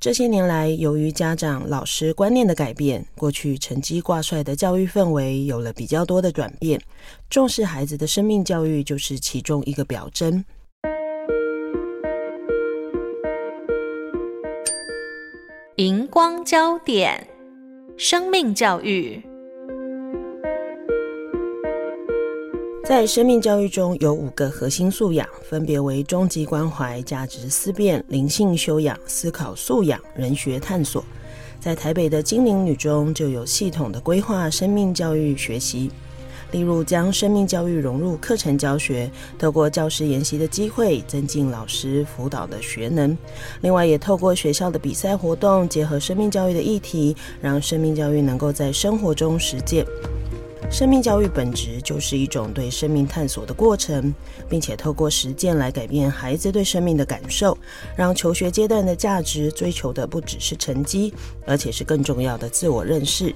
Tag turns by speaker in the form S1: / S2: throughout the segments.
S1: 这些年来，由于家长、老师观念的改变，过去成绩挂帅的教育氛围有了比较多的转变。重视孩子的生命教育就是其中一个表征。
S2: 荧光焦点：生命教育。
S1: 在生命教育中有五个核心素养，分别为终极关怀、价值思辨、灵性修养、思考素养、人学探索。在台北的精灵女中就有系统的规划生命教育学习，例如将生命教育融入课程教学，透过教师研习的机会，增进老师辅导的学能。另外，也透过学校的比赛活动，结合生命教育的议题，让生命教育能够在生活中实践。生命教育本质就是一种对生命探索的过程，并且透过实践来改变孩子对生命的感受，让求学阶段的价值追求的不只是成绩，而且是更重要的自我认识。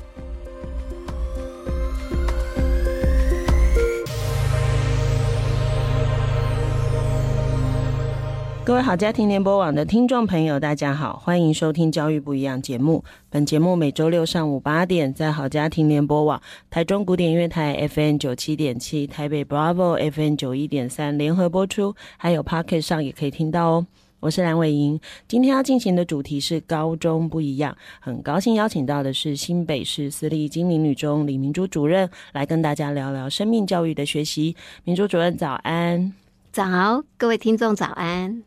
S1: 各位好家庭联播网的听众朋友，大家好，欢迎收听《教育不一样》节目。本节目每周六上午八点在好家庭联播网、台中古典音乐台 FM 九七点七、台北 Bravo FM 九一点三联合播出，还有 Pocket 上也可以听到哦。我是蓝伟莹，今天要进行的主题是高中不一样，很高兴邀请到的是新北市私立精灵女中李明珠主任来跟大家聊聊生命教育的学习。明珠主任早安，
S3: 早，各位听众早安。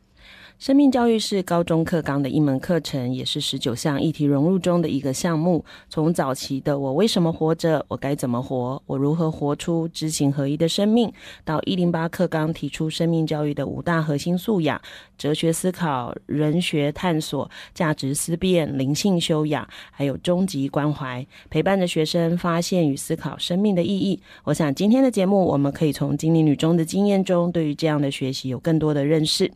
S1: 生命教育是高中课纲的一门课程，也是十九项议题融入中的一个项目。从早期的“我为什么活着？我该怎么活？我如何活出知行合一的生命”，到一零八课纲提出生命教育的五大核心素养：哲学思考、人学探索、价值思辨、灵性修养，还有终极关怀，陪伴着学生发现与思考生命的意义。我想今天的节目，我们可以从精灵女中的经验中，对于这样的学习有更多的认识。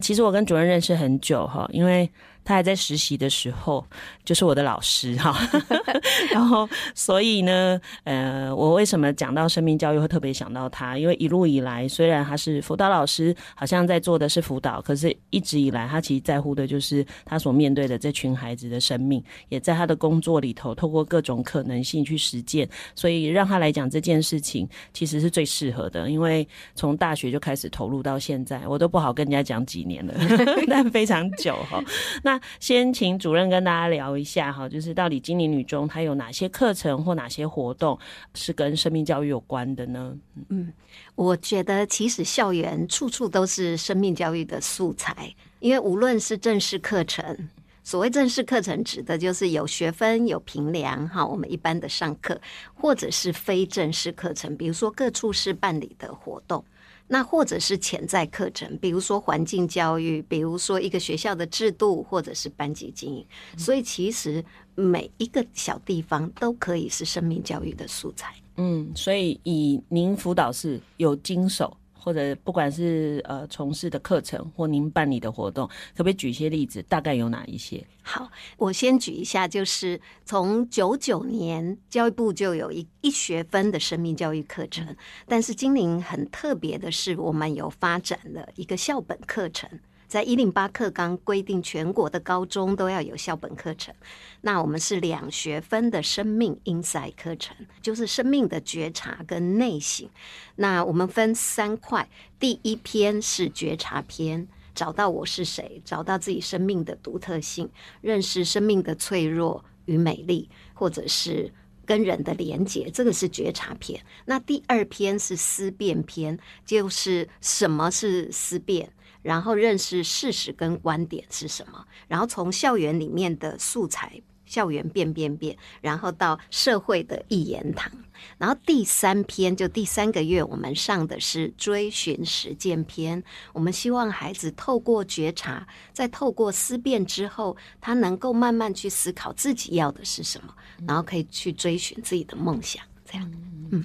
S1: 其实我跟主任认识很久哈，因为他还在实习的时候，就是我的老师哈。然后，所以呢，呃，我为什么讲到生命教育会特别想到他？因为一路以来，虽然他是辅导老师，好像在做的是辅导，可是一直以来，他其实在乎的就是他所面对的这群孩子的生命，也在他的工作里头，透过各种可能性去实践。所以让他来讲这件事情，其实是最适合的。因为从大学就开始投入到现在，我都不好跟人家讲几年了，但非常久哈。那先请主任跟大家聊一下哈，就是到底精灵女中它有哪些课程或哪些活动是跟生命教育有关的呢？
S3: 嗯，我觉得其实校园处处都是生命教育的素材，因为无论是正式课程，所谓正式课程指的就是有学分、有评量哈，我们一般的上课，或者是非正式课程，比如说各处室办理的活动。那或者是潜在课程，比如说环境教育，比如说一个学校的制度，或者是班级经营。所以其实每一个小地方都可以是生命教育的素材。
S1: 嗯，所以以您辅导是有经手。或者不管是呃从事的课程或您办理的活动，可不可以举一些例子？大概有哪一些？
S3: 好，我先举一下，就是从九九年教育部就有一一学分的生命教育课程，但是今年很特别的是，我们有发展了一个校本课程。在一零八课纲规定，全国的高中都要有校本课程。那我们是两学分的生命 inside 课程，就是生命的觉察跟内省。那我们分三块，第一篇是觉察篇，找到我是谁，找到自己生命的独特性，认识生命的脆弱与美丽，或者是跟人的连结，这个是觉察篇。那第二篇是思辨篇，就是什么是思辨。然后认识事实跟观点是什么，然后从校园里面的素材校园变变变，然后到社会的一言堂。然后第三篇就第三个月，我们上的是追寻实践篇。我们希望孩子透过觉察，在透过思辨之后，他能够慢慢去思考自己要的是什么，然后可以去追寻自己的梦想。这样，嗯。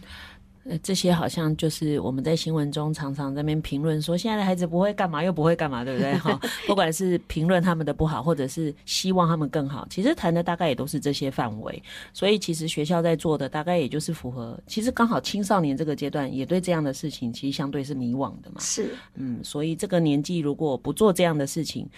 S1: 呃，这些好像就是我们在新闻中常常在那边评论说，现在的孩子不会干嘛，又不会干嘛，对不对？哈，不管是评论他们的不好，或者是希望他们更好，其实谈的大概也都是这些范围。所以其实学校在做的大概也就是符合，其实刚好青少年这个阶段也对这样的事情其实相对是迷惘的嘛。
S3: 是，
S1: 嗯，所以这个年纪如果不做这样的事情，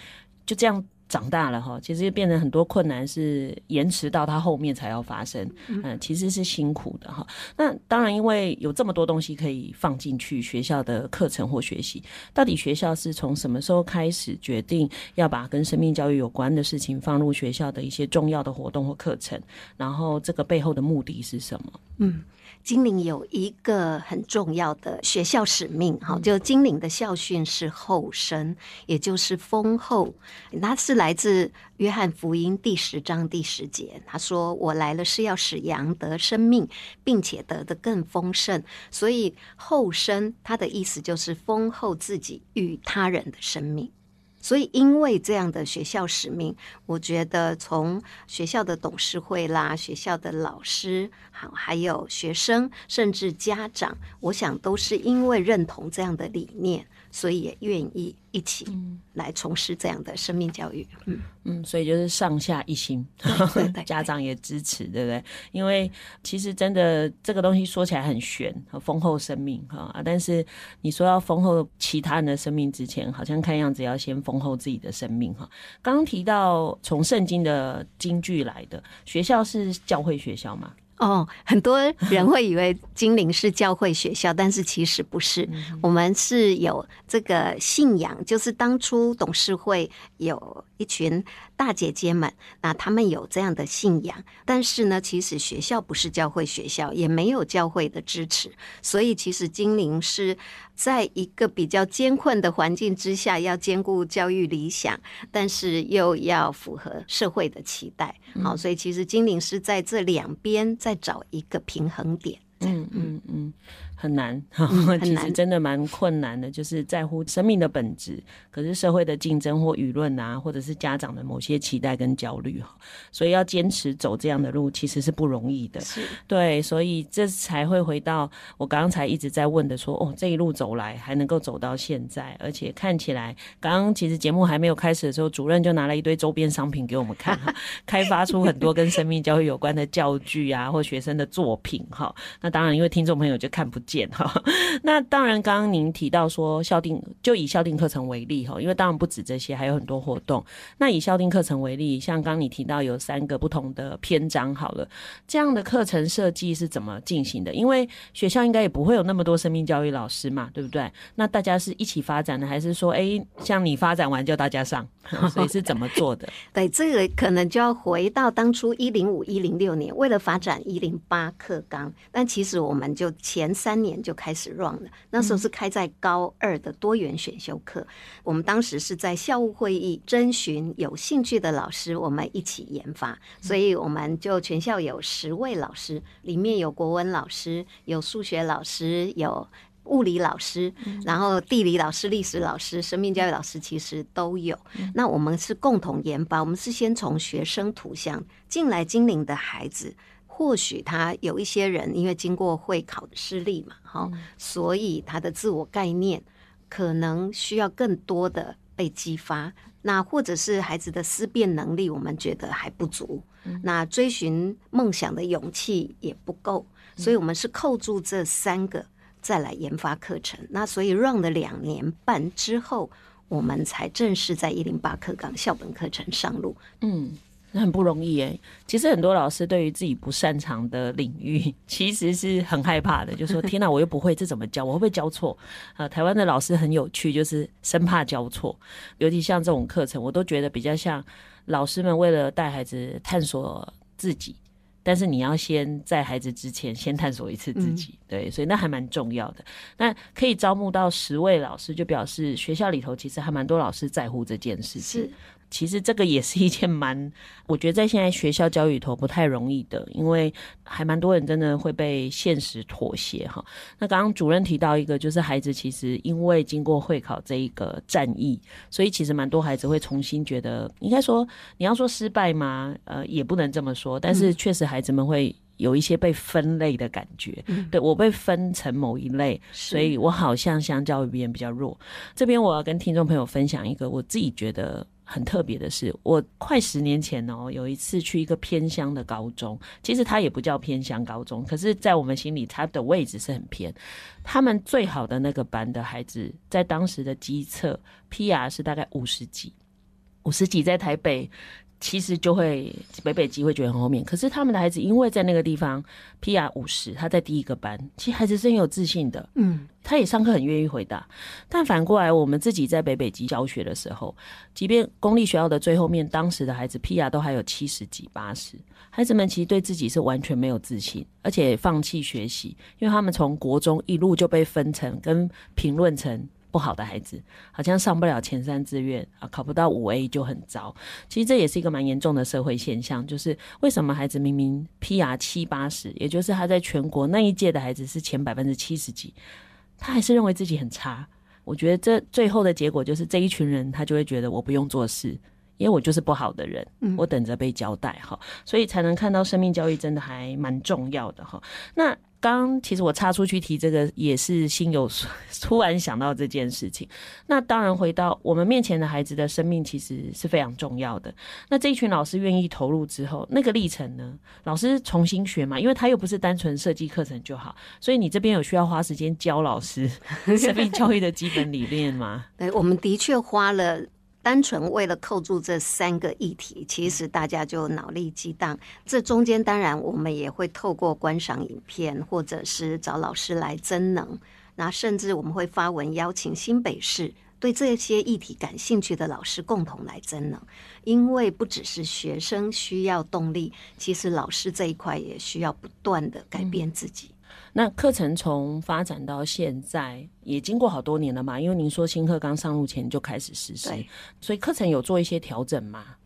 S1: 就这样。长大了哈，其实就变成很多困难是延迟到他后面才要发生，嗯，其实是辛苦的哈。那当然，因为有这么多东西可以放进去学校的课程或学习，到底学校是从什么时候开始决定要把跟生命教育有关的事情放入学校的一些重要的活动或课程？然后这个背后的目的是什么？
S3: 嗯。金陵有一个很重要的学校使命，哈，就金陵的校训是后生，也就是丰厚。那是来自约翰福音第十章第十节，他说：“我来了是要使羊得生命，并且得的更丰盛。”所以后生，他的意思就是丰厚自己与他人的生命。所以，因为这样的学校使命，我觉得从学校的董事会啦、学校的老师，好，还有学生，甚至家长，我想都是因为认同这样的理念。所以也愿意一起来从事这样的生命教育，嗯
S1: 嗯，所以就是上下一心，家长也支持，对不对？因为其实真的这个东西说起来很玄，丰厚生命哈，但是你说要丰厚其他人的生命之前，好像看样子要先丰厚自己的生命哈。刚刚提到从圣经的金句来的学校是教会学校吗？
S3: 哦，很多人会以为金陵是教会学校，但是其实不是。我们是有这个信仰，就是当初董事会有一群大姐姐们，那他们有这样的信仰，但是呢，其实学校不是教会学校，也没有教会的支持，所以其实精灵是。在一个比较艰困的环境之下，要兼顾教育理想，但是又要符合社会的期待。好，所以其实精灵是在这两边在找一个平衡点。
S1: 嗯嗯嗯。很难，其实真的蛮困难的，就是在乎生命的本质，可是社会的竞争或舆论啊，或者是家长的某些期待跟焦虑哈，所以要坚持走这样的路，其实是不容易的。是，对，所以这才会回到我刚才一直在问的说，哦，这一路走来还能够走到现在，而且看起来，刚刚其实节目还没有开始的时候，主任就拿了一堆周边商品给我们看哈，开发出很多跟生命教育有关的教具啊，或学生的作品哈。那当然，因为听众朋友就看不。见哈，那当然，刚刚您提到说校定，就以校定课程为例哈，因为当然不止这些，还有很多活动。那以校定课程为例，像刚你提到有三个不同的篇章，好了，这样的课程设计是怎么进行的？因为学校应该也不会有那么多生命教育老师嘛，对不对？那大家是一起发展的，还是说，哎，像你发展完叫大家上，所以是怎么做的？
S3: 对，这个可能就要回到当初一零五一零六年，为了发展一零八课纲，但其实我们就前三。年就开始 run 了，那时候是开在高二的多元选修课。我们当时是在校务会议征询有兴趣的老师，我们一起研发。所以我们就全校有十位老师，里面有国文老师，有数学老师，有物理老师，然后地理老师、历史老师、生命教育老师其实都有。那我们是共同研发，我们是先从学生图像进来精灵的孩子。或许他有一些人因为经过会考的失利嘛，哈，所以他的自我概念可能需要更多的被激发。那或者是孩子的思辨能力，我们觉得还不足。那追寻梦想的勇气也不够，所以我们是扣住这三个再来研发课程。那所以 run 了两年半之后，我们才正式在一零八课纲校本课程上路。嗯。
S1: 很不容易哎，其实很多老师对于自己不擅长的领域，其实是很害怕的，就说 天哪，我又不会，这怎么教？我会不会教错？啊，台湾的老师很有趣，就是生怕教错，尤其像这种课程，我都觉得比较像老师们为了带孩子探索自己，但是你要先在孩子之前先探索一次自己，对，所以那还蛮重要的。那可以招募到十位老师，就表示学校里头其实还蛮多老师在乎这件事情。其实这个也是一件蛮，我觉得在现在学校教育里头不太容易的，因为还蛮多人真的会被现实妥协哈。那刚刚主任提到一个，就是孩子其实因为经过会考这一个战役，所以其实蛮多孩子会重新觉得，应该说你要说失败吗？呃，也不能这么说，但是确实孩子们会。有一些被分类的感觉，嗯、对，我被分成某一类，所以我好像相较于别人比较弱。这边我要跟听众朋友分享一个我自己觉得很特别的是。我快十年前哦，有一次去一个偏乡的高中，其实它也不叫偏乡高中，可是，在我们心里，它的位置是很偏。他们最好的那个班的孩子，在当时的基测 PR 是大概五十几，五十几在台北。其实就会北北基会觉得很后面，可是他们的孩子因为在那个地方 PR 五十，他在第一个班，其实孩子是很有自信的，嗯，他也上课很愿意回答。但反过来，我们自己在北北基教学的时候，即便公立学校的最后面，当时的孩子 PR 都还有七十几、八十，孩子们其实对自己是完全没有自信，而且放弃学习，因为他们从国中一路就被分成跟评论成。不好的孩子好像上不了前三志愿啊，考不到五 A 就很糟。其实这也是一个蛮严重的社会现象，就是为什么孩子明明 PR 七八十，也就是他在全国那一届的孩子是前百分之七十几，他还是认为自己很差。我觉得这最后的结果就是这一群人他就会觉得我不用做事，因为我就是不好的人，我等着被交代哈，所以才能看到生命教育真的还蛮重要的哈。那。刚其实我插出去提这个也是心有 突然想到这件事情。那当然回到我们面前的孩子的生命其实是非常重要的。那这一群老师愿意投入之后，那个历程呢？老师重新学嘛，因为他又不是单纯设计课程就好，所以你这边有需要花时间教老师 生命教育的基本理念吗？
S3: 对，我们的确花了。单纯为了扣住这三个议题，其实大家就脑力激荡。这中间当然我们也会透过观赏影片，或者是找老师来增能。那甚至我们会发文邀请新北市对这些议题感兴趣的老师共同来增能。因为不只是学生需要动力，其实老师这一块也需要不断的改变自己。
S1: 那课程从发展到现在也经过好多年了嘛？因为您说新课刚上路前就开始实施，所以课程有做一些调整吗？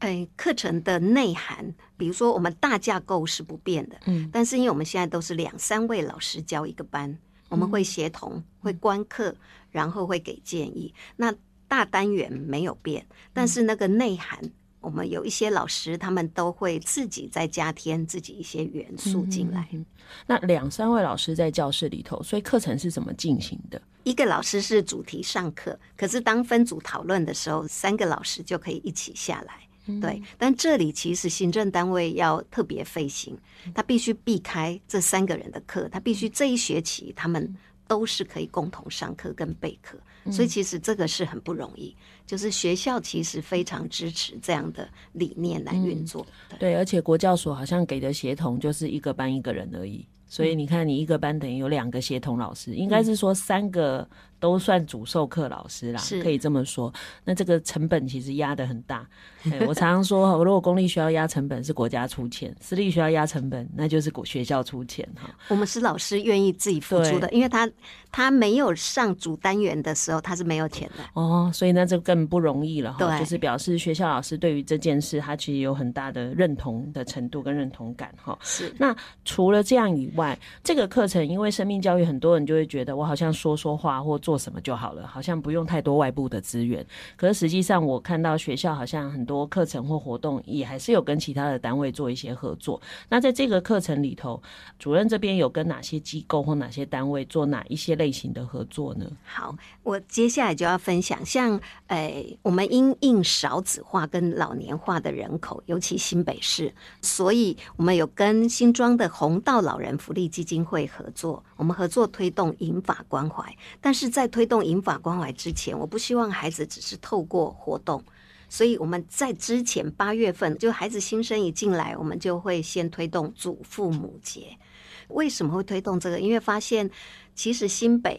S3: 哎，课程的内涵，比如说我们大架构是不变的，嗯，但是因为我们现在都是两三位老师教一个班，我们会协同、会观课，然后会给建议。那大单元没有变，但是那个内涵。我们有一些老师，他们都会自己再加添自己一些元素进来。
S1: 嗯，那两三位老师在教室里头，所以课程是怎么进行的？
S3: 一个老师是主题上课，可是当分组讨论的时候，三个老师就可以一起下来。嗯。对，但这里其实行政单位要特别费心，他必须避开这三个人的课，他必须这一学期他们都是可以共同上课跟备课。所以其实这个是很不容易，就是学校其实非常支持这样的理念来运作。
S1: 嗯，对，而且国教所好像给的协同就是一个班一个人而已，所以你看你一个班等于有两个协同老师，应该是说三个。都算主授课老师啦，可以这么说。那这个成本其实压得很大。我常常说，如果公立学校压成本是国家出钱，私立学校压成本那就是学校出钱哈。
S3: 我们是老师愿意自己付出的，因为他他没有上主单元的时候，他是没有钱的
S1: 哦，所以那就更不容易了哈。就是表示学校老师对于这件事，他其实有很大的认同的程度跟认同感哈。
S3: 是。
S1: 那除了这样以外，这个课程因为生命教育，很多人就会觉得我好像说说话或。做什么就好了，好像不用太多外部的资源。可是实际上，我看到学校好像很多课程或活动也还是有跟其他的单位做一些合作。那在这个课程里头，主任这边有跟哪些机构或哪些单位做哪一些类型的合作呢？
S3: 好，我接下来就要分享，像诶、我们因应少子化跟老年化的人口，尤其新北市，所以我们有跟新庄的红道老人福利基金会合作，我们合作推动银发关怀，但是。在推动引法关怀之前，我不希望孩子只是透过活动，所以我们在之前八月份，就孩子新生一进来，我们就会先推动祖父母节。为什么会推动这个？因为发现其实新北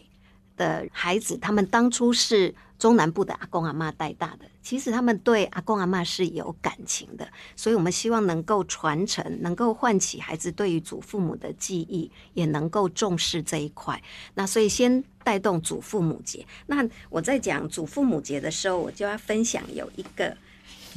S3: 的孩子，他们当初是。中南部的阿公阿妈带大的，其实他们对阿公阿嬷是有感情的，所以我们希望能够传承，能够唤起孩子对于祖父母的记忆，也能够重视这一块。那所以先带动祖父母节。那我在讲祖父母节的时候，我就要分享有一个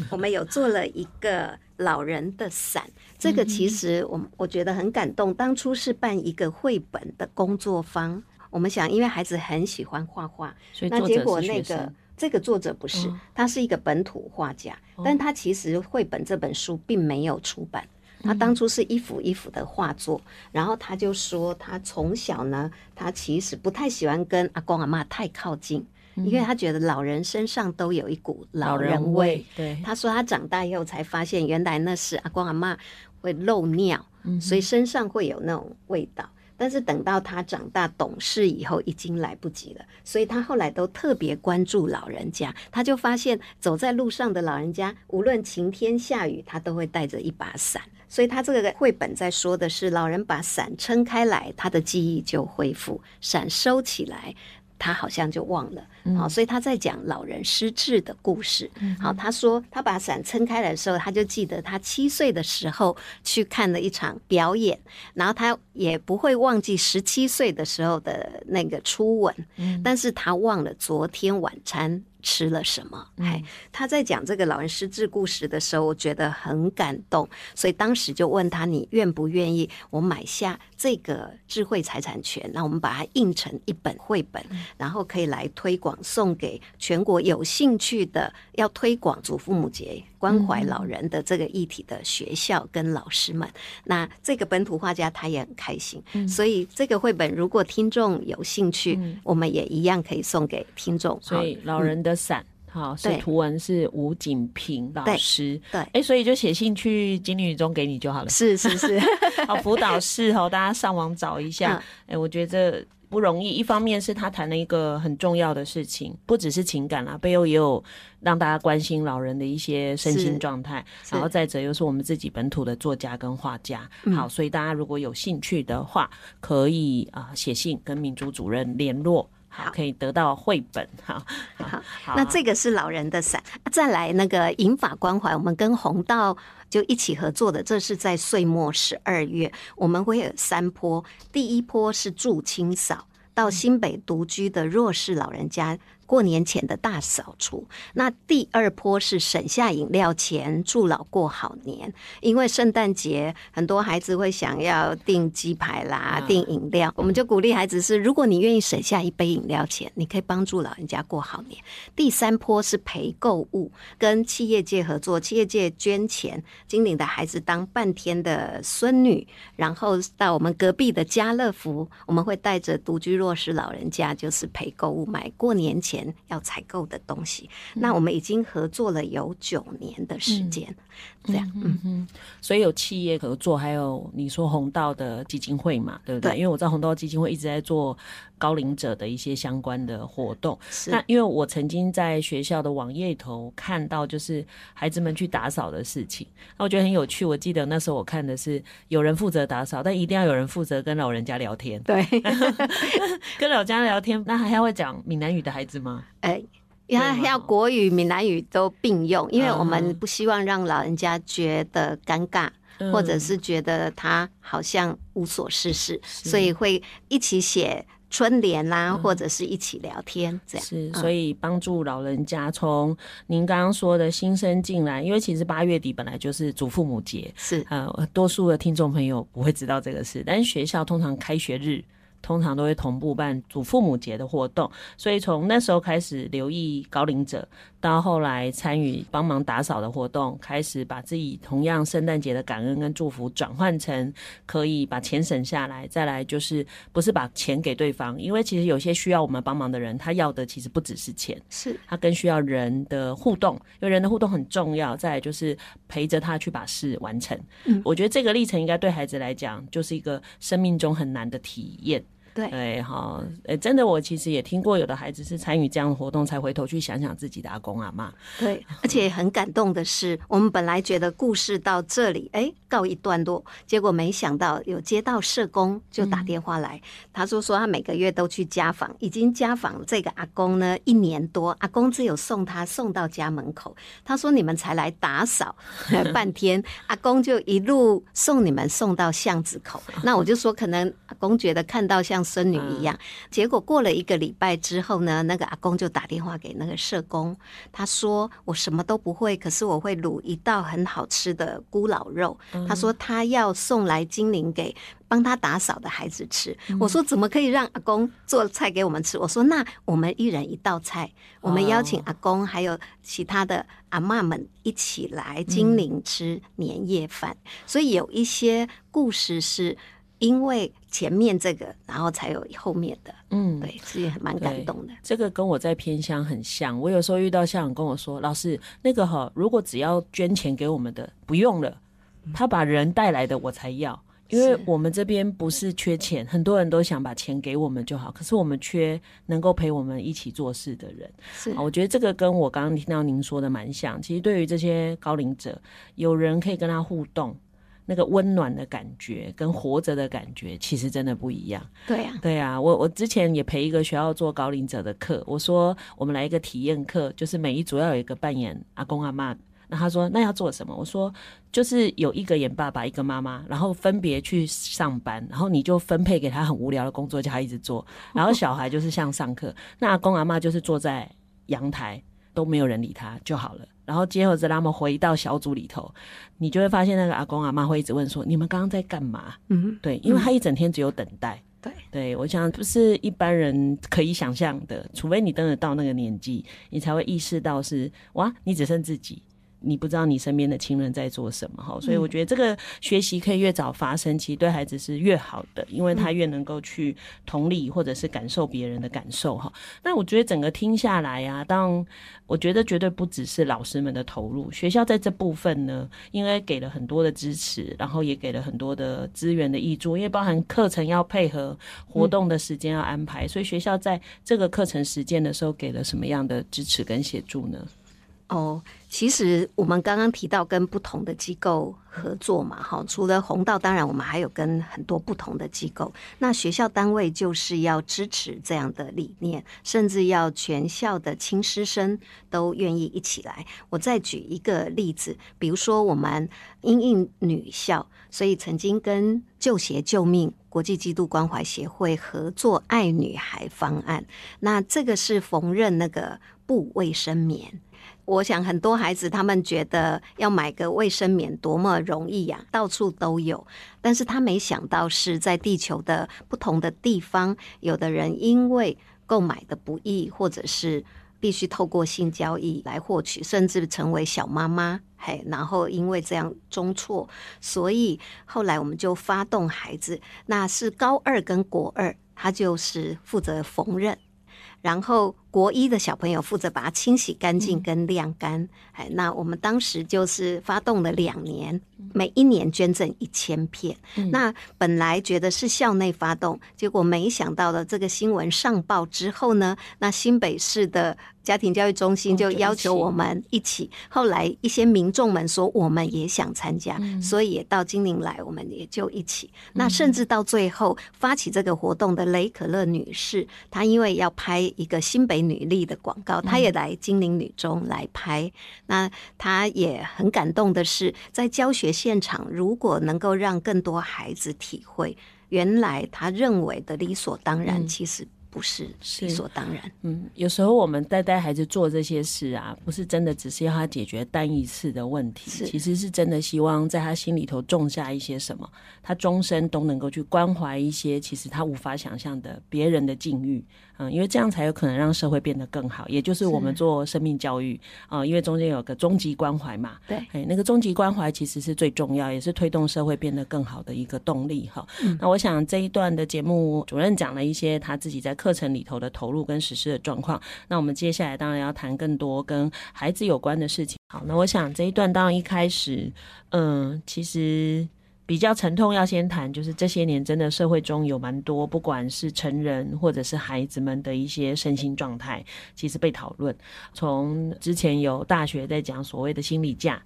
S3: 我们有做了一个老人的伞，这个其实我我觉得很感动。当初是办一个绘本的工作坊，我们想，因为孩子很喜欢画画，
S1: 所以
S3: 那结果那个这个作者不是，他是一个本土画家，但他其实绘本这本书并没有出版。他当初是一幅一幅的画作，然后他就说，他从小呢，他其实不太喜欢跟阿公阿妈太靠近。因为他觉得老人身上都有一股老人味，对，他说他长大以后才发现，原来那是阿公阿妈会漏尿，所以身上会有那种味道。但是等到他长大懂事以后，已经来不及了。所以他后来都特别关注老人家，他就发现走在路上的老人家，无论晴天下雨，他都会带着一把伞。所以他这个绘本在说的是，老人把伞撑开来，他的记忆就恢复；伞收起来。他好像就忘了，好，所以他在讲老人失智的故事。好，他说他把伞撑开来的时候，他就记得他七岁的时候去看了一场表演，然后他也不会忘记十七岁的时候的那个初吻，但是他忘了昨天晚餐吃了什么？哎，他在讲这个老人失智故事的时候，我觉得很感动，所以当时就问他：“你愿不愿意我买下这个智慧财产权？那我们把它印成一本绘本，然后可以来推广，送给全国有兴趣的要推广祖父母节关怀老人的这个议题的学校跟老师们。那这个本土画家他也很开心，所以这个绘本如果听众有兴趣，我们也一样可以送给听众。
S1: 所以老人的。伞好，是图文是吴景平老师，
S3: 对，
S1: 哎、欸，所以就写信去金女中给你就好了，
S3: 是是是，
S1: 好辅导室哈，大家上网找一下，哎、嗯。欸，我觉得不容易，一方面是他谈了一个很重要的事情，不只是情感啦，背后也有让大家关心老人的一些身心状态，然后再者又是我们自己本土的作家跟画家，好，所以大家如果有兴趣的话，可以啊写信跟民族主任联络。好，可以得到绘本。好，
S3: 好，好，那这个是老人的伞。再来那个银发关怀，我们跟红道就一起合作的，这是在岁末十二月，我们会有三波。第一波是助清扫，到新北独居的弱势老人家。过年前的大扫除，那第二波是省下饮料钱，助老过好年。因为圣诞节很多孩子会想要订鸡排啦，订饮料，我们就鼓励孩子是：如果你愿意省下一杯饮料钱，你可以帮助老人家过好年。第三波是陪购物，跟企业界合作，企业界捐钱，金领的孩子当半天的孙女，然后到我们隔壁的家乐福，我们会带着独居弱势老人家，就是陪购物买过年前。要采购的东西，那我们已经合作了有九年的时间，嗯、这样，嗯哼，
S1: 所以有企业合作，还有你说红道的基金会嘛，对不对？对，因为我知道红道基金会一直在做高龄者的一些相关的活动。是，那因为我曾经在学校的网页头看到，就是孩子们去打扫的事情，那我觉得很有趣。我记得那时候我看的是有人负责打扫，但一定要有人负责跟老人家聊天。
S3: 对，
S1: 跟老人家聊天，那还会讲闽南语的孩子吗？
S3: 哎，要要国语、闽南语都并用，因为我们不希望让老人家觉得尴尬，或者是觉得他好像无所事事，所以会一起写春联啦，或者是一起聊天这样。
S1: 是，所以帮助老人家从您刚刚说的新生进来，因为其实八月底本来就是祖父母节，
S3: 是
S1: 呃，多数的听众朋友不会知道这个事，但是学校通常开学日。通常都会同步办祖父母节的活动，所以从那时候开始留意高龄者，到后来参与帮忙打扫的活动，开始把自己同样圣诞节的感恩跟祝福转换成可以把钱省下来，再来就是不是把钱给对方，因为其实有些需要我们帮忙的人，他要的其实不只是钱，
S3: 是
S1: 他更需要人的互动，因为人的互动很重要。再来就是陪着他去把事完成。嗯，我觉得这个历程应该对孩子来讲就是一个生命中很难的体验。
S3: 对，
S1: 对，好，诶，真的，我其实也听过有的孩子是参与这样的活动，才回头去想想自己的阿公阿妈。
S3: 对，而且很感动的是，我们本来觉得故事到这里，哎，告一段落，结果没想到有接到社工就打电话来，嗯、他说说他每个月都去家访，已经家访这个阿公呢一年多，阿公只有送他送到家门口。他说你们才来打扫 半天，阿公就一路送你们送到巷子口。那我就说可能阿公觉得看到像。像孙女一样。嗯、结果过了一个礼拜之后呢，那个阿公就打电话给那个社工，他说：“我什么都不会，可是我会卤一道很好吃的咕咾肉。嗯”他说他要送来金陵给帮他打扫的孩子吃。嗯、我说：“怎么可以让阿公做菜给我们吃？”我说：“那我们一人一道菜，我们邀请阿公还有其他的阿嬷们一起来金陵吃年夜饭。嗯”所以有一些故事是。因为前面这个，然后才有后面的，嗯，对，所以蛮感动的。
S1: 这个跟我在偏乡很像。我有时候遇到校长跟我说：“老师，那个哈，如果只要捐钱给我们的，不用了，他把人带来的我才要，因为我们这边不是缺钱，很多人都想把钱给我们就好，可是我们缺能够陪我们一起做事的人。是，我觉得这个跟我刚刚听到您说的蛮像。其实对于这些高龄者，有人可以跟他互动。那个温暖的感觉跟活着的感觉，其实真的不一样。
S3: 对呀、啊，
S1: 对呀、啊。我我之前也陪一个学校做高龄者的课，我说我们来一个体验课，就是每一组要有一个扮演阿公阿妈。那他说那要做什么？我说就是有一个演爸爸，一个妈妈，然后分别去上班，然后你就分配给他很无聊的工作，叫他一直做。然后小孩就是像上课，那阿公阿妈就是坐在阳台，都没有人理他就好了。然后接着他们回到小组里头，你就会发现那个阿公阿妈会一直问说：“你们刚刚在干嘛？”嗯，对，因为他一整天只有等待。
S3: 对，
S1: 对我想不是一般人可以想象的，除非你真的到那个年纪，你才会意识到是哇，你只剩自己。你不知道你身边的亲人在做什么哈，所以我觉得这个学习可以越早发生，其实对孩子是越好的，因为他越能够去同理或者是感受别人的感受哈。那我觉得整个听下来啊，当我觉得绝对不只是老师们的投入，学校在这部分呢，因为给了很多的支持，然后也给了很多的资源的挹注，因为包含课程要配合，活动的时间要安排，所以学校在这个课程实践的时候给了什么样的支持跟协助呢？
S3: 哦，其实我们刚刚提到跟不同的机构合作嘛，哈，除了弘道，当然我们还有跟很多不同的机构。那学校单位就是要支持这样的理念，甚至要全校的亲师生都愿意一起来。我再举一个例子，比如说我们英印女校，所以曾经跟旧鞋救命国际基督关怀协会合作爱女孩方案。那这个是缝纫那个布卫生棉。我想很多孩子他们觉得要买个卫生棉多么容易呀，到处都有。但是他没想到是在地球的不同的地方，有的人因为购买的不易，或者是必须透过性交易来获取，甚至成为小妈妈，嘿，然后因为这样中错，所以后来我们就发动孩子，那是高二跟国二，他就是负责缝纫，然后。国一的小朋友负责把它清洗干净跟晾干，哎、嗯，那我们当时就是发动了两年，每一年捐赠一千片。嗯、那本来觉得是校内发动，结果没想到的这个新闻上报之后呢，那新北市的家庭教育中心就要求我们一起。后来一些民众们说我们也想参加，嗯、所以也到金陵来，我们也就一起。那甚至到最后发起这个活动的雷可乐女士，她因为要拍一个新北。女力的广告，她也来金陵女中来拍。嗯、那她也很感动的是，在教学现场，如果能够让更多孩子体会，原来他认为的理所当然，其实。不是理所当然。
S1: 嗯，有时候我们带带孩子做这些事啊，不是真的只是要他解决单一次的问题，其实是真的希望在他心里头种下一些什么，他终身都能够去关怀一些其实他无法想象的别人的境遇。嗯，因为这样才有可能让社会变得更好。也就是我们做生命教育啊，是因为中间有个终极关怀嘛。
S3: 对，
S1: 哎，那个终极关怀其实是最重要，也是推动社会变得更好的一个动力哈。嗯、那我想这一段的节目主任讲了一些他自己在。课程里头的投入跟实施的状况，那我们接下来当然要谈更多跟孩子有关的事情。好，那我想这一段当然一开始，嗯，其实比较沉痛，要先谈就是这些年真的社会中有蛮多，不管是成人或者是孩子们的一些身心状态，其实被讨论。从之前有大学在讲所谓的心理价。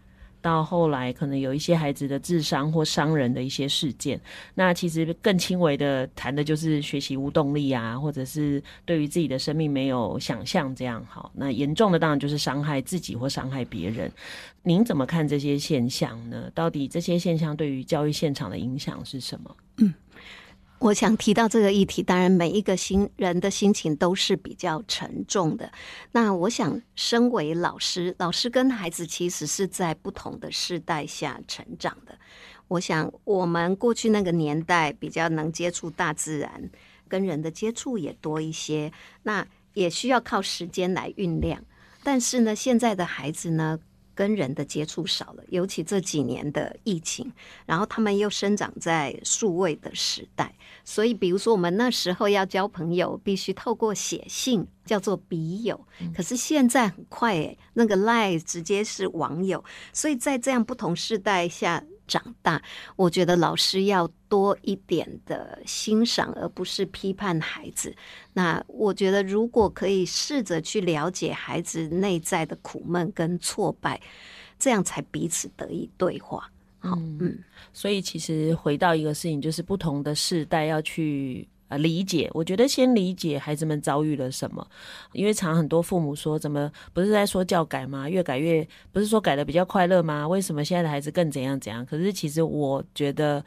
S1: 到后来，可能有一些孩子的智商或伤人的一些事件，那其实更轻微的谈的就是学习无动力啊，或者是对于自己的生命没有想象这样。好，那严重的当然就是伤害自己或伤害别人。您怎么看这些现象呢？到底这些现象对于教育现场的影响是什么？
S3: 我想提到这个议题，当然每一个新人的心情都是比较沉重的。那我想，身为老师，老师跟孩子其实是在不同的世代下成长的。我想，我们过去那个年代比较能接触大自然，跟人的接触也多一些，那也需要靠时间来酝酿。但是呢，现在的孩子呢，跟人的接触少了，尤其这几年的疫情，然后他们又生长在数位的时代，所以比如说我们那时候要交朋友，必须透过写信，叫做笔友。可是现在很快诶，那个 Line 直接是网友，所以在这样不同时代下。长大，我觉得老师要多一点的欣赏，而不是批判孩子。那我觉得，如果可以试着去了解孩子内在的苦闷跟挫败，这样才彼此得以对话。好，嗯，
S1: 所以其实回到一个事情，就是不同的世代要去。呃，理解，我觉得先理解孩子们遭遇了什么，因为常很多父母说，怎么不是在说教改吗？越改越不是说改的比较快乐吗？为什么现在的孩子更怎样怎样？可是其实我觉得，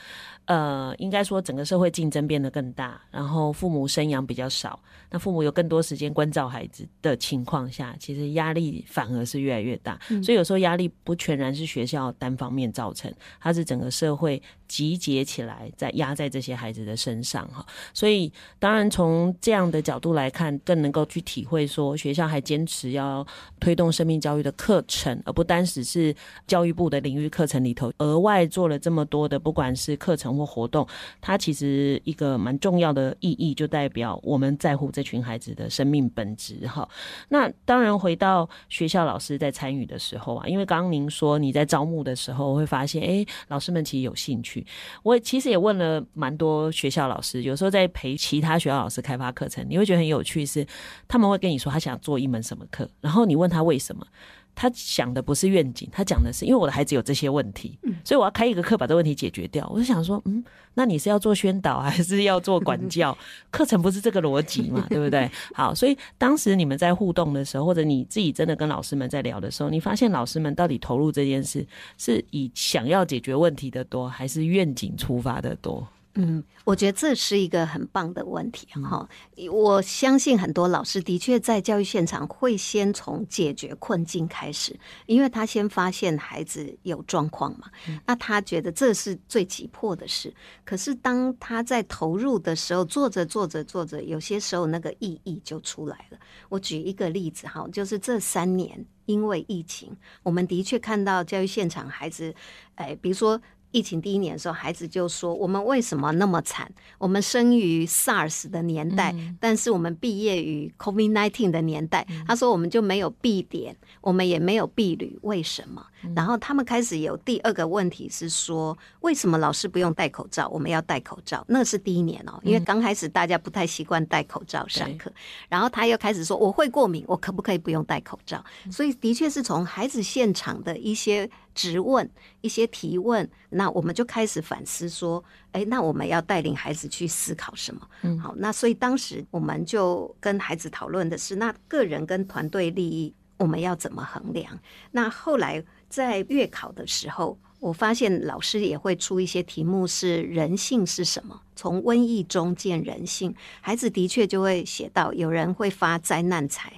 S1: 呃，应该说整个社会竞争变得更大，然后父母生养比较少，那父母有更多时间关照孩子的情况下，其实压力反而是越来越大。嗯。所以有时候压力不全然是学校单方面造成，它是整个社会集结起来在压在这些孩子的身上哈。所以。所以，当然从这样的角度来看，更能够去体会说，学校还坚持要推动生命教育的课程，而不单只是教育部的领域课程里头额外做了这么多的，不管是课程或活动，它其实一个蛮重要的意义，就代表我们在乎这群孩子的生命本质哈。那当然，回到学校老师在参与的时候啊，因为刚刚您说你在招募的时候会发现，哎，老师们其实有兴趣。我其实也问了蛮多学校老师，有时候在。陪其他学校老师开发课程，你会觉得很有趣是，是他们会跟你说他想做一门什么课，然后你问他为什么，他想的不是愿景，他讲的是因为我的孩子有这些问题，所以我要开一个课把这个问题解决掉。我就想说，嗯，那你是要做宣导还是要做管教？课程不是这个逻辑嘛，对不对？好，所以当时你们在互动的时候，或者你自己真的跟老师们在聊的时候，你发现老师们到底投入这件事是以想要解决问题的多，还是愿景出发的多？
S3: 嗯，我觉得这是一个很棒的问题哈。我相信很多老师的确在教育现场会先从解决困境开始，因为他先发现孩子有状况嘛，那他觉得这是最急迫的事。可是当他在投入的时候，做着做着做着，有些时候那个意义就出来了。我举一个例子哈，就是这三年因为疫情，我们的确看到教育现场孩子，哎，比如说。疫情第一年的时候，孩子就说：“我们为什么那么惨？我们生于 SARS 的年代，嗯、但是我们毕业于 COVID-19 的年代。嗯”他说：“我们就没有必点，我们也没有避旅，为什么？”嗯、然后他们开始有第二个问题是说：“为什么老师不用戴口罩？我们要戴口罩？”那是第一年哦，因为刚开始大家不太习惯戴口罩上课。嗯、然后他又开始说：“我会过敏，我可不可以不用戴口罩？”嗯、所以的确是从孩子现场的一些。质问一些提问，那我们就开始反思说，哎，那我们要带领孩子去思考什么？嗯，好，那所以当时我们就跟孩子讨论的是，那个人跟团队利益我们要怎么衡量？那后来在月考的时候，我发现老师也会出一些题目，是人性是什么？从瘟疫中见人性，孩子的确就会写到，有人会发灾难财，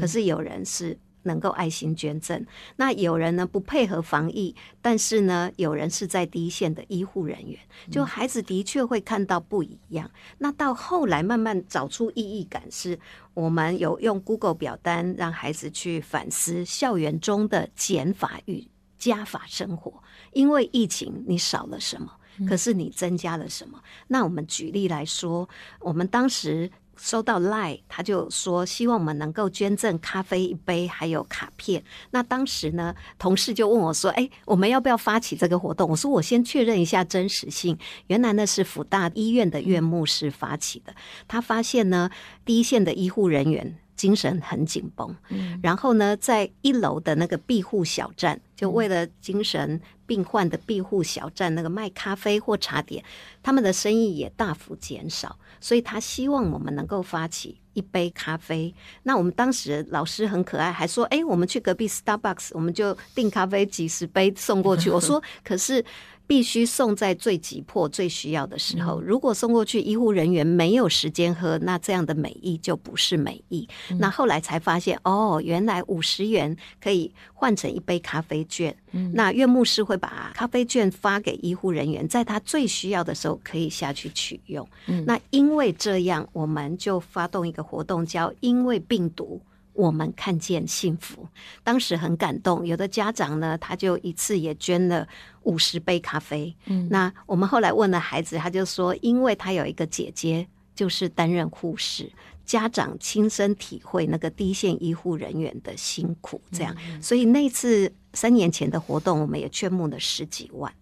S3: 可是有人是。能够爱心捐赠，那有人呢不配合防疫，但是呢有人是在第一线的医护人员，就孩子的确会看到不一样。那到后来慢慢找出意义感，是我们有用 Google 表单让孩子去反思校园中的减法与加法生活，因为疫情你少了什么，可是你增加了什么？那我们举例来说，我们当时。收到 Line，他就说希望我们能够捐赠咖啡一杯，还有卡片。那当时呢，同事就问我说：“哎，我们要不要发起这个活动？”我说：“我先确认一下真实性。”原来呢是辅大医院的院牧师发起的。他发现呢，第一线的医护人员精神很紧绷，嗯然后呢，在一楼的那个庇护小站。就为了精神病患的庇护小站，那个卖咖啡或茶点，他们的生意也大幅减少，所以他希望我们能够发起一杯咖啡。那我们当时老师很可爱，还说：“哎，我们去隔壁 Starbucks，我们就订咖啡几十杯送过去。”我说：“可是。”必须送在最急迫、最需要的时候。如果送过去，医护人员没有时间喝，那这样的美意就不是美意。嗯、那后来才发现，哦，原来五十元可以换成一杯咖啡券。嗯、那岳牧师会把咖啡券发给医护人员，在他最需要的时候可以下去取用。嗯、那因为这样，我们就发动一个活动，叫“因为病毒，我们看见幸福”。当时很感动，有的家长呢，他就一次也捐了。五十杯咖啡，嗯，那我们后来问了孩子，他就说，因为他有一个姐姐就是担任护士，家长亲身体会那个第一线医护人员的辛苦，这样，嗯、所以那次三年前的活动，我们也劝募了十几万，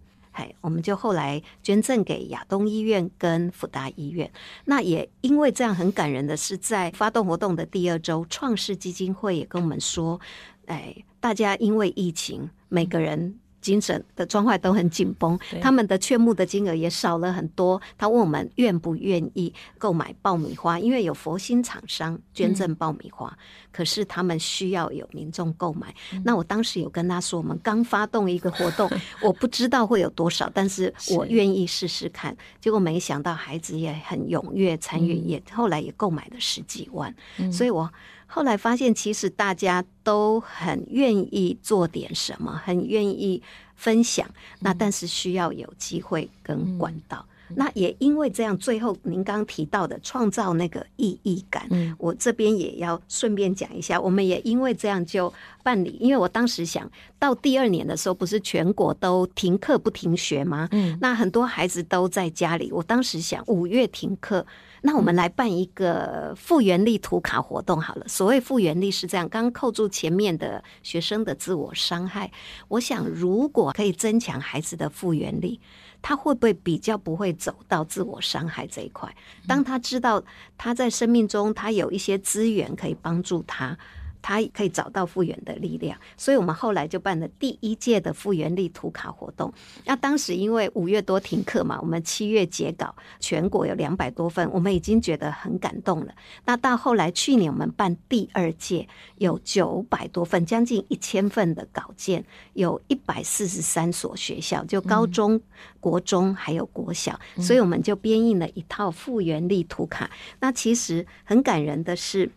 S3: 我们就后来捐赠给亚东医院跟福大医院。那也因为这样很感人的是，在发动活动的第二周，创世基金会也跟我们说，哎，大家因为疫情，每个人。精神的状态都很紧绷，他们的劝募的金额也少了很多。他问我们愿不愿意购买爆米花，因为有佛心厂商捐赠爆米花，嗯、可是他们需要有民众购买。嗯、那我当时有跟他说，我们刚发动一个活动，我不知道会有多少，但是我愿意试试看。结果没想到孩子也很踊跃参与，嗯、也后来也购买了十几万，嗯、所以我。后来发现，其实大家都很愿意做点什么，很愿意分享。那但是需要有机会跟管道。嗯、那也因为这样，最后您刚提到的创造那个意义感，嗯、我这边也要顺便讲一下。我们也因为这样就办理，因为我当时想到第二年的时候，不是全国都停课不停学吗？嗯，那很多孩子都在家里。我当时想五月停课。那我们来办一个复原力图卡活动好了。所谓复原力是这样，刚扣住前面的学生的自我伤害。我想，如果可以增强孩子的复原力，他会不会比较不会走到自我伤害这一块？当他知道他在生命中他有一些资源可以帮助他。他可以找到复原的力量，所以我们后来就办了第一届的复原力图卡活动。那当时因为五月多停课嘛，我们七月截稿，全国有两百多份，我们已经觉得很感动了。那到后来去年我们办第二届，有九百多份，将近一千份的稿件，有一百四十三所学校，就高中、嗯、国中还有国小，所以我们就编印了一套复原力图卡。那其实很感人的是。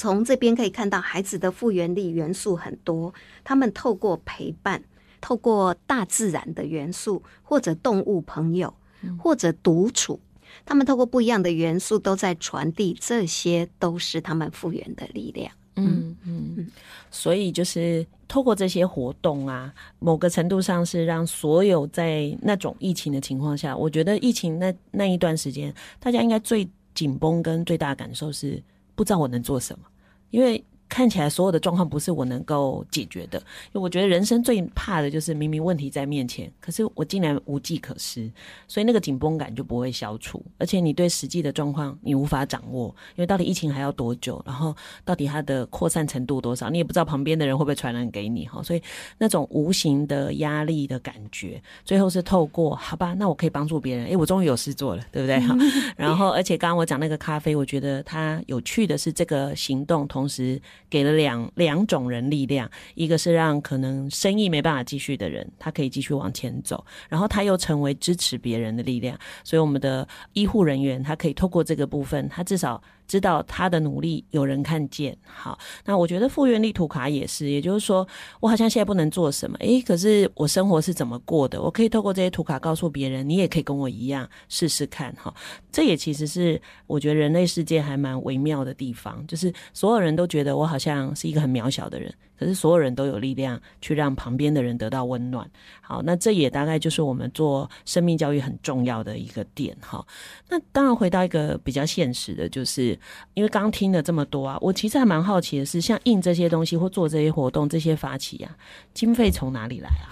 S3: 从这边可以看到，孩子的复原力元素很多。他们透过陪伴，透过大自然的元素，或者动物朋友，或者独处，他们透过不一样的元素，都在传递，这些都是他们复原的力量。嗯
S1: 嗯嗯。所以就是透过这些活动啊，某个程度上是让所有在那种疫情的情况下，我觉得疫情那那一段时间，大家应该最紧绷跟最大的感受是。不知道我能做什么，因为。看起来所有的状况不是我能够解决的，因为我觉得人生最怕的就是明明问题在面前，可是我竟然无计可施，所以那个紧绷感就不会消除，而且你对实际的状况你无法掌握，因为到底疫情还要多久，然后到底它的扩散程度多少，你也不知道旁边的人会不会传染给你哈，所以那种无形的压力的感觉，最后是透过好吧，那我可以帮助别人，诶，我终于有事做了，对不对 哈？然后而且刚刚我讲那个咖啡，我觉得它有趣的是这个行动，同时。给了两两种人力量，一个是让可能生意没办法继续的人，他可以继续往前走，然后他又成为支持别人的力量，所以我们的医护人员他可以透过这个部分，他至少。知道他的努力有人看见，好，那我觉得复原力图卡也是，也就是说，我好像现在不能做什么，诶，可是我生活是怎么过的？我可以透过这些图卡告诉别人，你也可以跟我一样试试看，哈，这也其实是我觉得人类世界还蛮微妙的地方，就是所有人都觉得我好像是一个很渺小的人。可是所有人都有力量去让旁边的人得到温暖。好，那这也大概就是我们做生命教育很重要的一个点哈。那当然回到一个比较现实的，就是因为刚刚听了这么多啊，我其实还蛮好奇的是，像印这些东西或做这些活动，这些发起啊，经费从哪里来啊？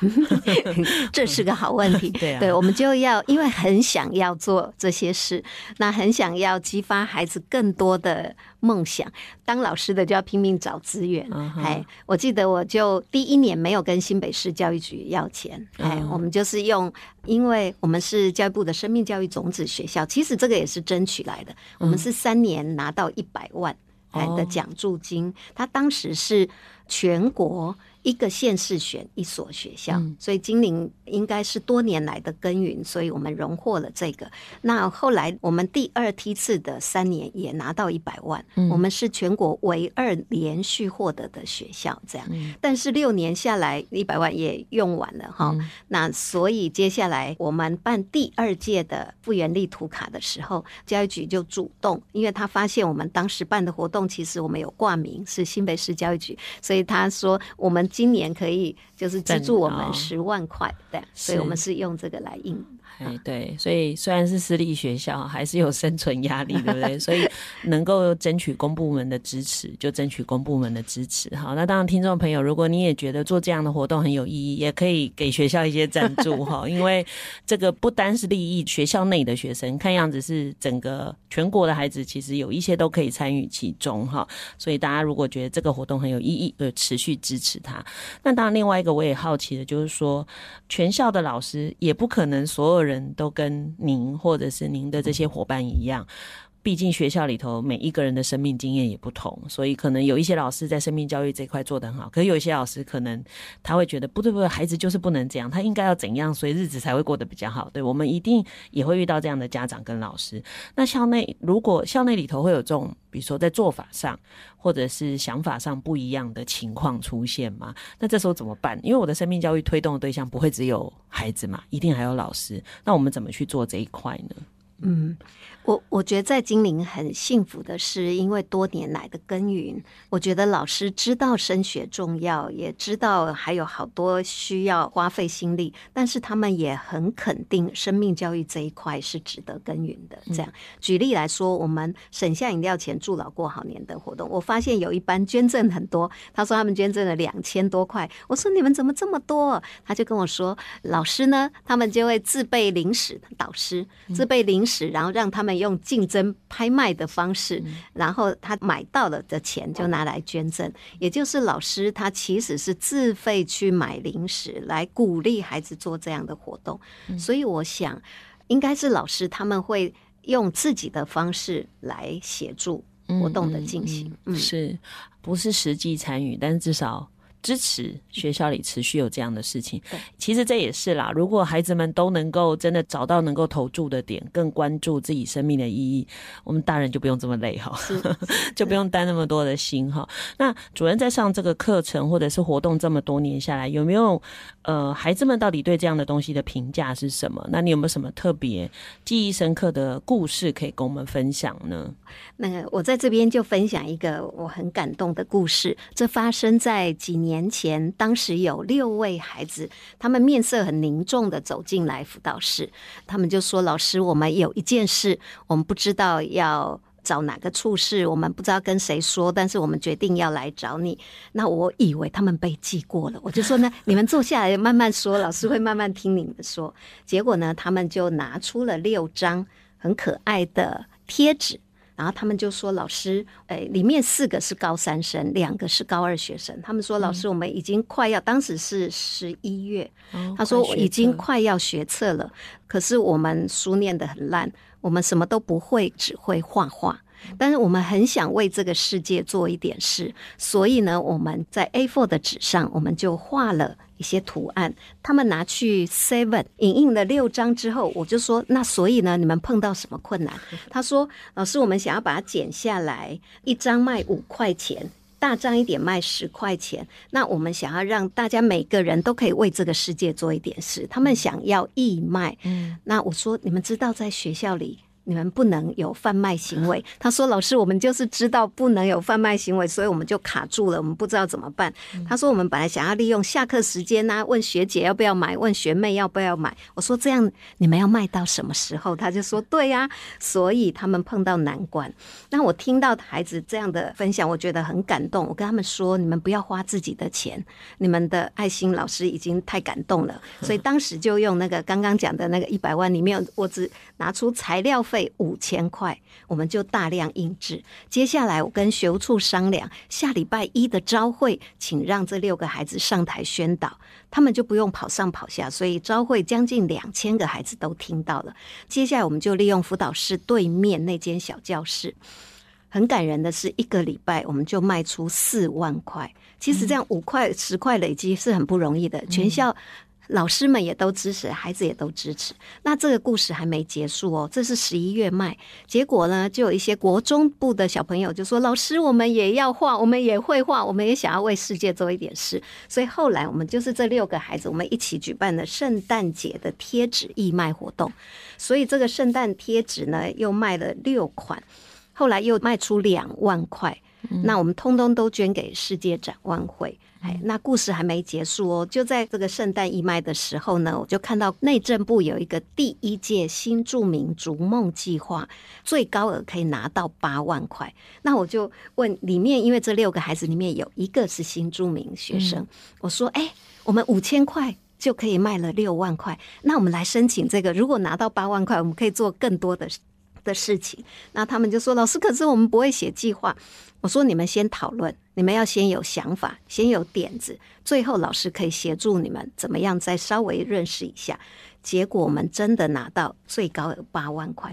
S3: 这是个好问题。对啊，对，我们就要因为很想要做这些事，那很想要激发孩子更多的。梦想。当老师的就要拼命找资源。哎、
S1: uh huh.，
S3: 我记得我就第一年没有跟新北市教育局要钱。哎、uh，huh. 我们就是用，因为我们是教育部的生命教育种子学校，其实这个也是争取来的。我们是三年拿到一百万哎的奖助金，他、uh huh. 当时是全国。一个县市选一所学校，嗯、所以金陵应该是多年来的耕耘，所以我们荣获了这个。那后来我们第二梯次的三年也拿到一百万，嗯、我们是全国唯二连续获得的学校。这样，嗯、但是六年下来一百万也用完了哈。嗯、那所以接下来我们办第二届的复原力图卡的时候，教育局就主动，因为他发现我们当时办的活动其实我们有挂名是新北市教育局，所以他说我们。今年可以就是资助我们十万块，对，所以我们是用这个来应。
S1: 哎，对，所以虽然是私立学校，还是有生存压力，对不对？所以能够争取公部门的支持，就争取公部门的支持。好，那当然，听众朋友，如果你也觉得做这样的活动很有意义，也可以给学校一些赞助哈，因为这个不单是利益学校内的学生，看样子是整个全国的孩子，其实有一些都可以参与其中哈。所以大家如果觉得这个活动很有意义，就持续支持它。那当然，另外一个我也好奇的就是说，全校的老师也不可能所有人。都跟您或者是您的这些伙伴一样。毕竟学校里头每一个人的生命经验也不同，所以可能有一些老师在生命教育这块做得很好，可是有一些老师可能他会觉得不对不对，孩子就是不能这样，他应该要怎样，所以日子才会过得比较好。对，我们一定也会遇到这样的家长跟老师。那校内如果校内里头会有这种，比如说在做法上或者是想法上不一样的情况出现吗？那这时候怎么办？因为我的生命教育推动的对象不会只有孩子嘛，一定还有老师。那我们怎么去做这一块呢？
S3: 嗯。我我觉得在金陵很幸福的是，因为多年来的耕耘，我觉得老师知道升学重要，也知道还有好多需要花费心力，但是他们也很肯定生命教育这一块是值得耕耘的。这样，举例来说，我们省下饮料钱助老过好年的活动，我发现有一班捐赠很多，他说他们捐赠了两千多块，我说你们怎么这么多？他就跟我说，老师呢，他们就会自备零食，导师自备零食，然后让他们。用竞争拍卖的方式，然后他买到了的钱就拿来捐赠，也就是老师他其实是自费去买零食来鼓励孩子做这样的活动，所以我想应该是老师他们会用自己的方式来协助活动的进行，
S1: 嗯，是不是实际参与？但是至少。支持学校里持续有这样的事情，对其实这也是啦。如果孩子们都能够真的找到能够投注的点，更关注自己生命的意义，我们大人就不用这么累哈，就不用担那么多的心哈。那主任在上这个课程或者是活动这么多年下来，有没有呃孩子们到底对这样的东西的评价是什么？那你有没有什么特别记忆深刻的故事可以跟我们分享呢？
S3: 那个我在这边就分享一个我很感动的故事，这发生在几年。年前，当时有六位孩子，他们面色很凝重的走进来辅导室，他们就说：“老师，我们有一件事，我们不知道要找哪个处事，我们不知道跟谁说，但是我们决定要来找你。”那我以为他们被记过了，我就说呢：“你们坐下来慢慢说，老师会慢慢听你们说。”结果呢，他们就拿出了六张很可爱的贴纸。然后他们就说：“老师，诶，里面四个是高三生，两个是高二学生。他们说，老师，我们已经快要，当时是十一月，他说我已经快要学测了，可是我们书念得很烂，我们什么都不会，只会画画。”但是我们很想为这个世界做一点事，所以呢，我们在 A4 的纸上，我们就画了一些图案。他们拿去 Seven 影印了六张之后，我就说：那所以呢，你们碰到什么困难？他说：老师，我们想要把它剪下来，一张卖五块钱，大张一点卖十块钱。那我们想要让大家每个人都可以为这个世界做一点事，他们想要义卖。嗯，那我说，你们知道在学校里。你们不能有贩卖行为。他说：“老师，我们就是知道不能有贩卖行为，所以我们就卡住了，我们不知道怎么办。”他说：“我们本来想要利用下课时间呢，问学姐要不要买，问学妹要不要买。”我说：“这样你们要卖到什么时候？”他就说：“对呀。”所以他们碰到难关。那我听到孩子这样的分享，我觉得很感动。我跟他们说：“你们不要花自己的钱，你们的爱心老师已经太感动了。”所以当时就用那个刚刚讲的那个一百万里面，我只拿出材料费。费五千块，我们就大量印制。接下来我跟学务处商量，下礼拜一的招会，请让这六个孩子上台宣导，他们就不用跑上跑下，所以招会将近两千个孩子都听到了。接下来我们就利用辅导室对面那间小教室。很感人的是，一个礼拜我们就卖出四万块。其实这样五块、十块累积是很不容易的。全校老师们也都支持，孩子也都支持。那这个故事还没结束哦，这是十一月卖。结果呢，就有一些国中部的小朋友就说：“老师，我们也要画，我们也会画，我们也想要为世界做一点事。”所以后来我们就是这六个孩子，我们一起举办了圣诞节的贴纸义卖活动。所以这个圣诞贴纸呢，又卖了六款。后来又卖出两万块，那我们通通都捐给世界展望会。哎，那故事还没结束哦，就在这个圣诞义卖的时候呢，我就看到内政部有一个第一届新著名逐梦计划，最高额可以拿到八万块。那我就问里面，因为这六个孩子里面有一个是新著名学生，我说：“哎，我们五千块就可以卖了六万块，那我们来申请这个，如果拿到八万块，我们可以做更多的。”的事情，那他们就说：“老师，可是我们不会写计划。”我说：“你们先讨论，你们要先有想法，先有点子，最后老师可以协助你们怎么样再稍微认识一下。”结果我们真的拿到最高额八万块。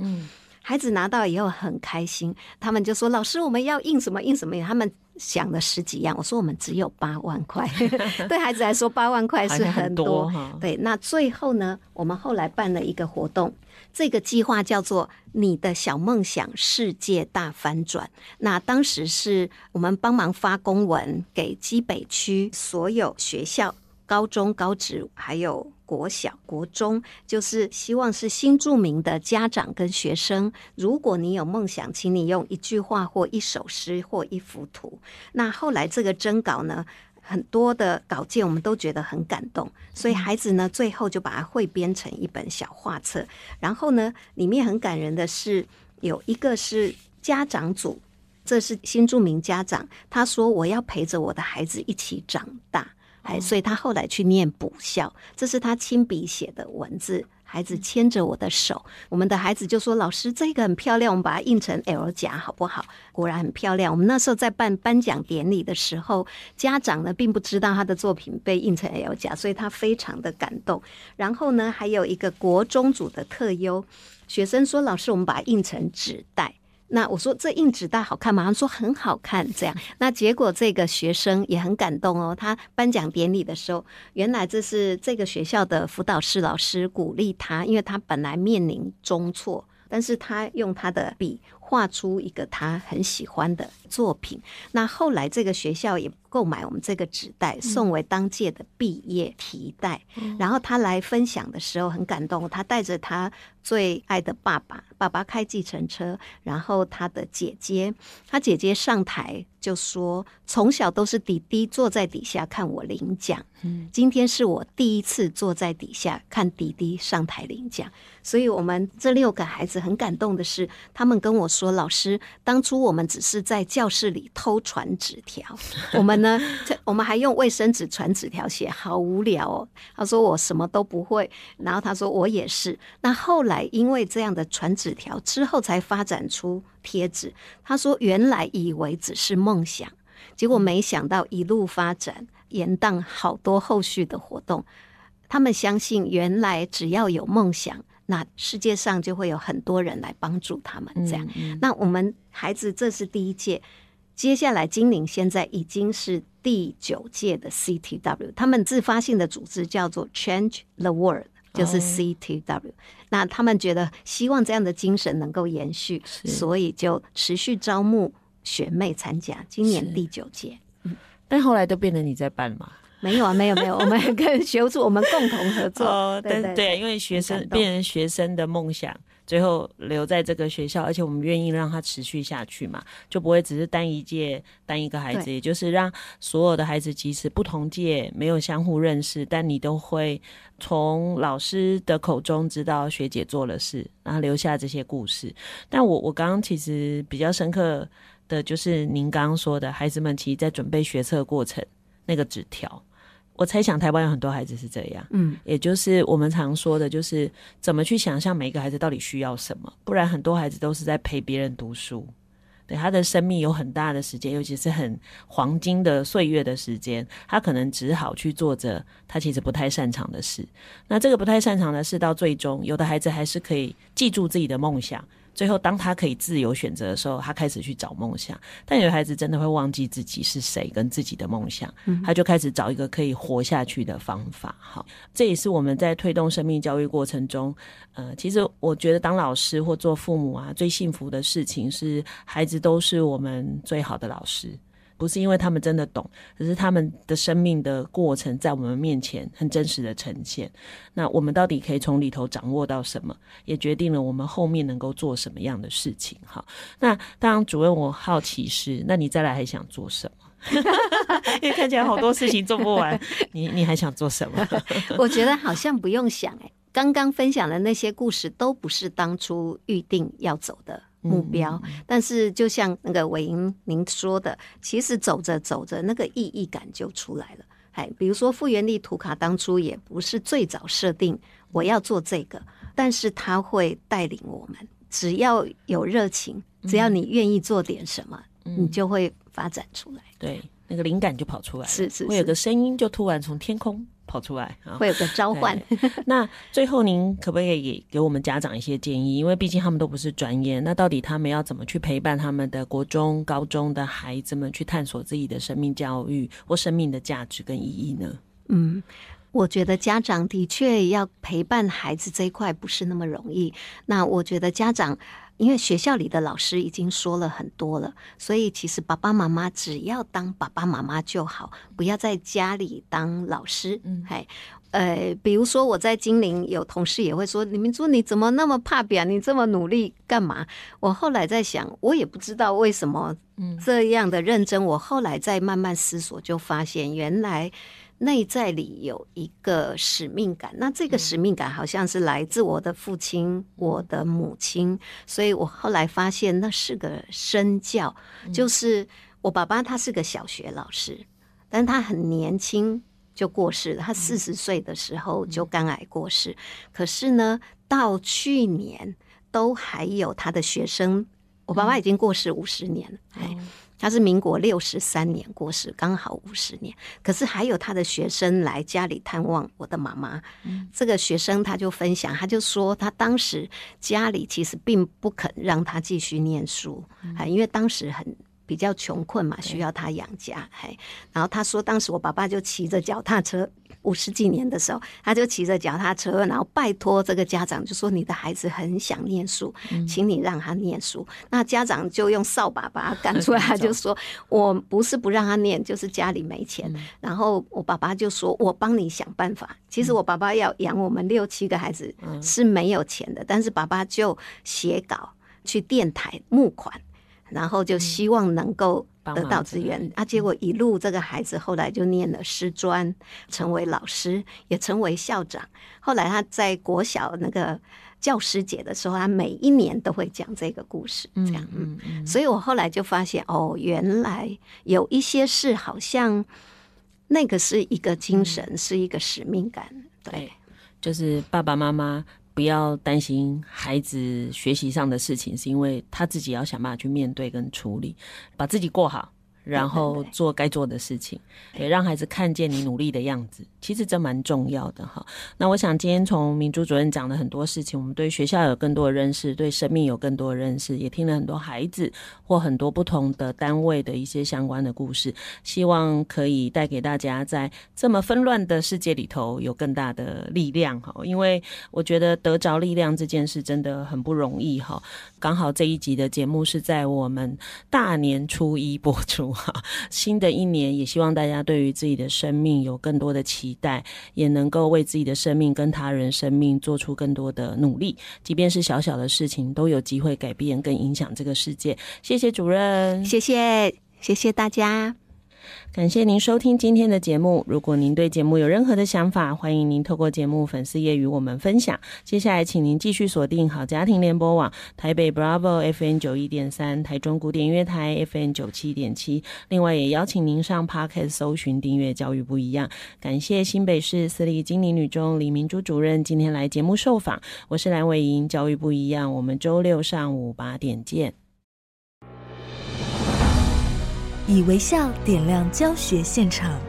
S3: 孩子拿到以后很开心，他们就说：“老师，我们要印什么印什么？”他们想了十几样。我说：“我们只有八万块，对孩子来说，八万块是很多。很多”对，那最后呢，我们后来办了一个活动。这个计划叫做“你的小梦想世界大反转”。那当时是我们帮忙发公文给基北区所有学校、高中、高职，还有国小、国中，就是希望是新著名的家长跟学生。如果你有梦想，请你用一句话或一首诗或一幅图。那后来这个征稿呢，很多的稿件我们都觉得很感动，所以孩子呢，最后就把它汇编成一本小画册。然后呢，里面很感人的是有一个是家长组，这是新著名家长，他说我要陪着我的孩子一起长大，哎，所以他后来去念补校，这是他亲笔写的文字。孩子牵着我的手，我们的孩子就说：“老师，这个很漂亮，我们把它印成 L 夹好不好？”果然很漂亮。我们那时候在办颁奖典礼的时候，家长呢并不知道他的作品被印成 L 夹，所以他非常的感动。然后呢，还有一个国中组的特优学生说：“老师，我们把它印成纸袋。”那我说，这硬纸袋好看吗？他说很好看。这样，那结果这个学生也很感动哦。他颁奖典礼的时候，原来这是这个学校的辅导室老师鼓励他，因为他本来面临中错，但是他用他的笔画出一个他很喜欢的作品。那后来这个学校也购买我们这个纸袋，送为当届的毕业提袋。然后他来分享的时候很感动，他带着他最爱的爸爸。爸爸开计程车，然后他的姐姐，他姐姐上台就说：“从小都是弟弟坐在底下看我领奖，嗯，今天是我第一次坐在底下看弟弟上台领奖。”所以，我们这六个孩子很感动的是，他们跟我说：“老师，当初我们只是在教室里偷传纸条，我们呢，我们还用卫生纸传纸条写，好无聊哦。”他说：“我什么都不会。”然后他说：“我也是。”那后来因为这样的传纸条之后，才发展出贴纸。他说：“原来以为只是梦想，结果没想到一路发展，延宕好多后续的活动。他们相信，原来只要有梦想。”那世界上就会有很多人来帮助他们，这样。嗯嗯、那我们孩子这是第一届，接下来精灵现在已经是第九届的 CTW，他们自发性的组织叫做 Change the World，就是 CTW。哦、那他们觉得希望这样的精神能够延续，所以就持续招募学妹参加，今年第九届。嗯，
S1: 但后来都变成你在办嘛？
S3: 没有啊，没有没有，我们跟学务处我们共同合作。哦，
S1: 对对，对，因为学生变成学生的梦想，最后留在这个学校，而且我们愿意让他持续下去嘛，就不会只是单一届单一个孩子，也就是让所有的孩子，即使不同届没有相互认识，但你都会从老师的口中知道学姐做了事，然后留下这些故事。但我我刚刚其实比较深刻的就是您刚刚说的，孩子们其实在准备学测过程那个纸条。我猜想台湾有很多孩子是这样，
S3: 嗯，
S1: 也就是我们常说的，就是怎么去想象每一个孩子到底需要什么，不然很多孩子都是在陪别人读书。对，他的生命有很大的时间，尤其是很黄金的岁月的时间，他可能只好去做着他其实不太擅长的事。那这个不太擅长的事，到最终，有的孩子还是可以记住自己的梦想。最后，当他可以自由选择的时候，他开始去找梦想。但有孩子真的会忘记自己是谁跟自己的梦想，他就开始找一个可以活下去的方法。好，这也是我们在推动生命教育过程中，呃，其实我觉得当老师或做父母啊，最幸福的事情是孩子都是我们最好的老师。不是因为他们真的懂，只是他们的生命的过程在我们面前很真实的呈现。那我们到底可以从里头掌握到什么，也决定了我们后面能够做什么样的事情。好，那当，主任，我好奇是，那你再来还想做什么？因为看起来好多事情做不完，你你还想做什么？
S3: 我觉得好像不用想哎，刚刚分享的那些故事都不是当初预定要走的。目标，但是就像那个韦莹您说的，其实走着走着，那个意义感就出来了。哎，比如说复原力图卡当初也不是最早设定我要做这个，但是他会带领我们，只要有热情，只要你愿意做点什么，你就会发展出来。
S1: 对，那个灵感就跑出来了，
S3: 是是是，
S1: 会有个声音就突然从天空。跑出来啊，
S3: 会有个召唤。
S1: 那最后，您可不可以给给我们家长一些建议？因为毕竟他们都不是专业，那到底他们要怎么去陪伴他们的国中、高中的孩子们去探索自己的生命教育或生命的价值跟意义呢？
S3: 嗯，我觉得家长的确要陪伴孩子这一块不是那么容易。那我觉得家长。因为学校里的老师已经说了很多了，所以其实爸爸妈妈只要当爸爸妈妈就好，不要在家里当老师。嗯，嘿，呃，比如说我在金陵有同事也会说：“李明珠，你怎么那么怕表？你这么努力干嘛？”我后来在想，我也不知道为什么这样的认真。我后来再慢慢思索，就发现原来。内在里有一个使命感，那这个使命感好像是来自我的父亲、我的母亲，所以我后来发现那是个身教，就是我爸爸他是个小学老师，但他很年轻就过世了，他四十岁的时候就肝癌过世，可是呢，到去年都还有他的学生，我爸爸已经过世五十年了，哎。他是民国六十三年过世，刚好五十年。可是还有他的学生来家里探望我的妈妈。嗯，这个学生他就分享，他就说他当时家里其实并不肯让他继续念书，嗯，因为当时很比较穷困嘛，需要他养家。嘿，然后他说当时我爸爸就骑着脚踏车。五十几年的时候，他就骑着脚踏车，然后拜托这个家长，就说：“你的孩子很想念书，请你让他念书。嗯”那家长就用扫把把他赶出来，他就说：“我不是不让他念，就是家里没钱。嗯”然后我爸爸就说：“我帮你想办法。”其实我爸爸要养我们六七个孩子是没有钱的，但是爸爸就写稿去电台募款，然后就希望能够。得到资源啊，结果一路这个孩子后来就念了师专，成为老师，也成为校长。后来他在国小那个教师节的时候，他每一年都会讲这个故事，这样。嗯嗯。所以我后来就发现，哦，原来有一些事好像那个是一个精神，是一个使命感。对，
S1: 就是爸爸妈妈。不要担心孩子学习上的事情，是因为他自己要想办法去面对跟处理，把自己过好。然后做该做的事情，也让孩子看见你努力的样子，其实这蛮重要的哈。那我想今天从明珠主任讲的很多事情，我们对学校有更多的认识，对生命有更多的认识，也听了很多孩子或很多不同的单位的一些相关的故事，希望可以带给大家在这么纷乱的世界里头有更大的力量哈。因为我觉得得着力量这件事真的很不容易哈。刚好这一集的节目是在我们大年初一播出。新的一年，也希望大家对于自己的生命有更多的期待，也能够为自己的生命跟他人生命做出更多的努力，即便是小小的事情，都有机会改变跟影响这个世界。谢谢主任，
S3: 谢谢，谢谢大家。
S1: 感谢您收听今天的节目。如果您对节目有任何的想法，欢迎您透过节目粉丝页与我们分享。接下来，请您继续锁定好家庭联播网台北 Bravo FM 九一点三、台中古典乐台 FM 九七点七。另外，也邀请您上 Podcast 搜寻订阅教育不一样。感谢新北市私立金陵女中李明珠主任今天来节目受访。我是蓝伟莹，教育不一样。我们周六上午八点见。
S4: 以微笑点亮教学现场，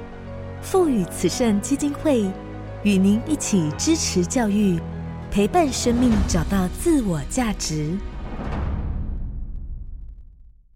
S4: 赋予慈善基金会与您一起支持教育，陪伴生命找到自我价值。